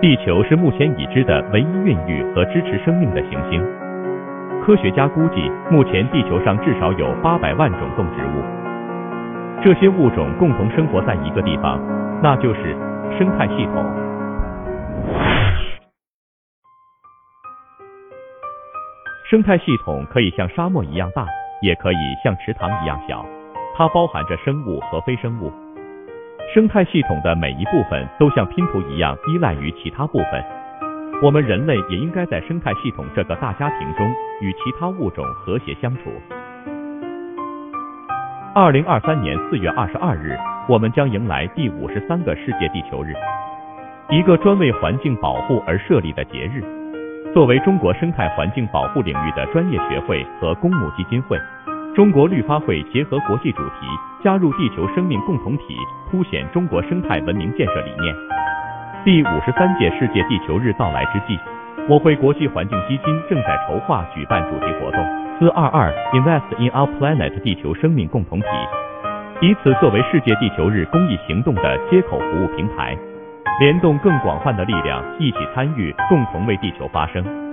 地球是目前已知的唯一孕育和支持生命的行星。科学家估计，目前地球上至少有八百万种动植物，这些物种共同生活在一个地方，那就是生态系统。生态系统可以像沙漠一样大，也可以像池塘一样小，它包含着生物和非生物。生态系统的每一部分都像拼图一样依赖于其他部分。我们人类也应该在生态系统这个大家庭中与其他物种和谐相处。二零二三年四月二十二日，我们将迎来第五十三个世界地球日，一个专为环境保护而设立的节日。作为中国生态环境保护领域的专业学会和公募基金会。中国绿发会结合国际主题，加入地球生命共同体，凸显中国生态文明建设理念。第五十三届世界地球日到来之际，我会国际环境基金正在筹划举办主题活动“四二二 Invest in Our Planet” 地球生命共同体，以此作为世界地球日公益行动的接口服务平台，联动更广泛的力量，一起参与，共同为地球发声。